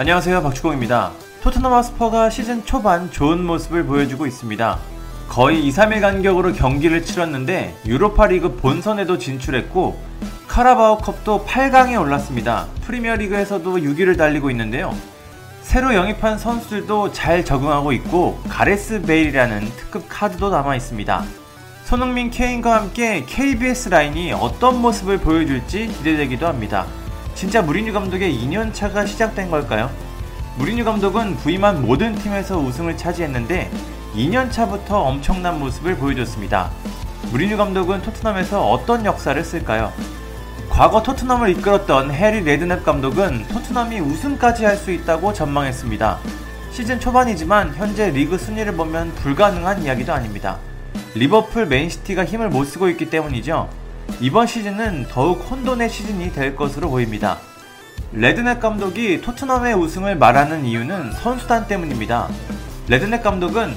안녕하세요 박주공입니다. 토트넘 하스퍼가 시즌 초반 좋은 모습을 보여주고 있습니다. 거의 2, 3일 간격으로 경기를 치렀는데 유로파리그 본선에도 진출했고 카라바오컵도 8강에 올랐습니다. 프리미어리그에서도 6위를 달리고 있는데요. 새로 영입한 선수들도 잘 적응하고 있고 가레스 베일이라는 특급 카드도 남아 있습니다. 손흥민 케인과 함께 KBS 라인이 어떤 모습을 보여줄지 기대되기도 합니다. 진짜 무리뉴 감독의 2년차가 시작된 걸까요? 무리뉴 감독은 부임한 모든 팀에서 우승을 차지했는데 2년차부터 엄청난 모습을 보여줬습니다. 무리뉴 감독은 토트넘에서 어떤 역사를 쓸까요? 과거 토트넘을 이끌었던 해리 레드넵 감독은 토트넘이 우승까지 할 수 있다고 전망했습니다. 시즌 초반이지만 현재 리그 순위를 보면 불가능한 이야기도 아닙니다. 리버풀 맨시티가 힘을 못 쓰고 있기 때문이죠. 이번 시즌은 더욱 혼돈의 시즌이 될 것으로 보입니다. 레드넷 감독이 토트넘의 우승을 말하는 이유는 선수단 때문입니다. 레드넷 감독은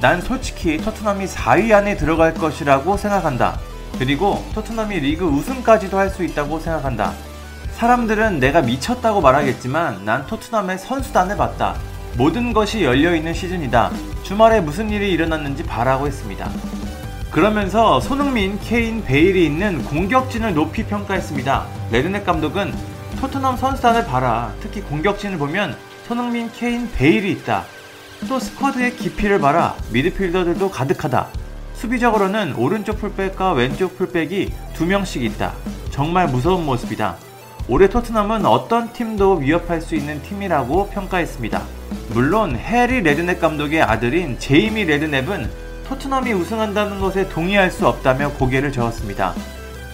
난 솔직히 토트넘이 4위 안에 들어갈 것이라고 생각한다. 그리고 토트넘이 리그 우승까지도 할 수 있다고 생각한다. 사람들은 내가 미쳤다고 말하겠지만 난 토트넘의 선수단을 봤다. 모든 것이 열려있는 시즌이다. 주말에 무슨 일이 일어났는지 바라고 했습니다. 그러면서 손흥민, 케인, 베일이 있는 공격진을 높이 평가했습니다. 레드넵 감독은 토트넘 선수단을 봐라. 특히 공격진을 보면 손흥민, 케인, 베일이 있다. 또 스쿼드의 깊이를 봐라. 미드필더들도 가득하다. 수비적으로는 오른쪽 풀백과 왼쪽 풀백이 두 명씩 있다. 정말 무서운 모습이다. 올해 토트넘은 어떤 팀도 위협할 수 있는 팀이라고 평가했습니다. 물론 해리 레드넵 감독의 아들인 제이미 레드넵은 토트넘이 우승한다는 것에 동의할 수 없다며 고개를 저었습니다.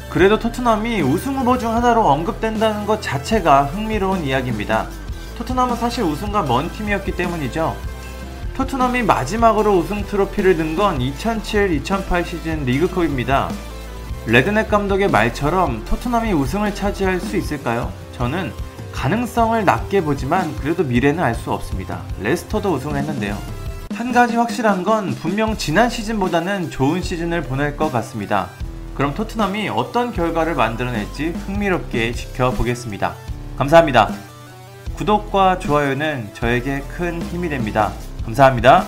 그래도 토트넘이 우승 후보 중 하나로 언급된다는 것 자체가 흥미로운 이야기입니다. 토트넘은 사실 우승과 먼 팀이었기 때문이죠. 토트넘이 마지막으로 우승 트로피를 든 건 2007-2008 시즌 리그컵입니다. 레드넷 감독의 말처럼 토트넘이 우승을 차지할 수 있을까요? 저는 가능성을 낮게 보지만 그래도 미래는 알 수 없습니다. 레스터도 우승을 했는데요. 한 가지 확실한 건 분명 지난 시즌보다는 좋은 시즌을 보낼 것 같습니다. 그럼 토트넘이 어떤 결과를 만들어낼지 흥미롭게 지켜보겠습니다. 감사합니다. 구독과 좋아요는 저에게 큰 힘이 됩니다. 감사합니다.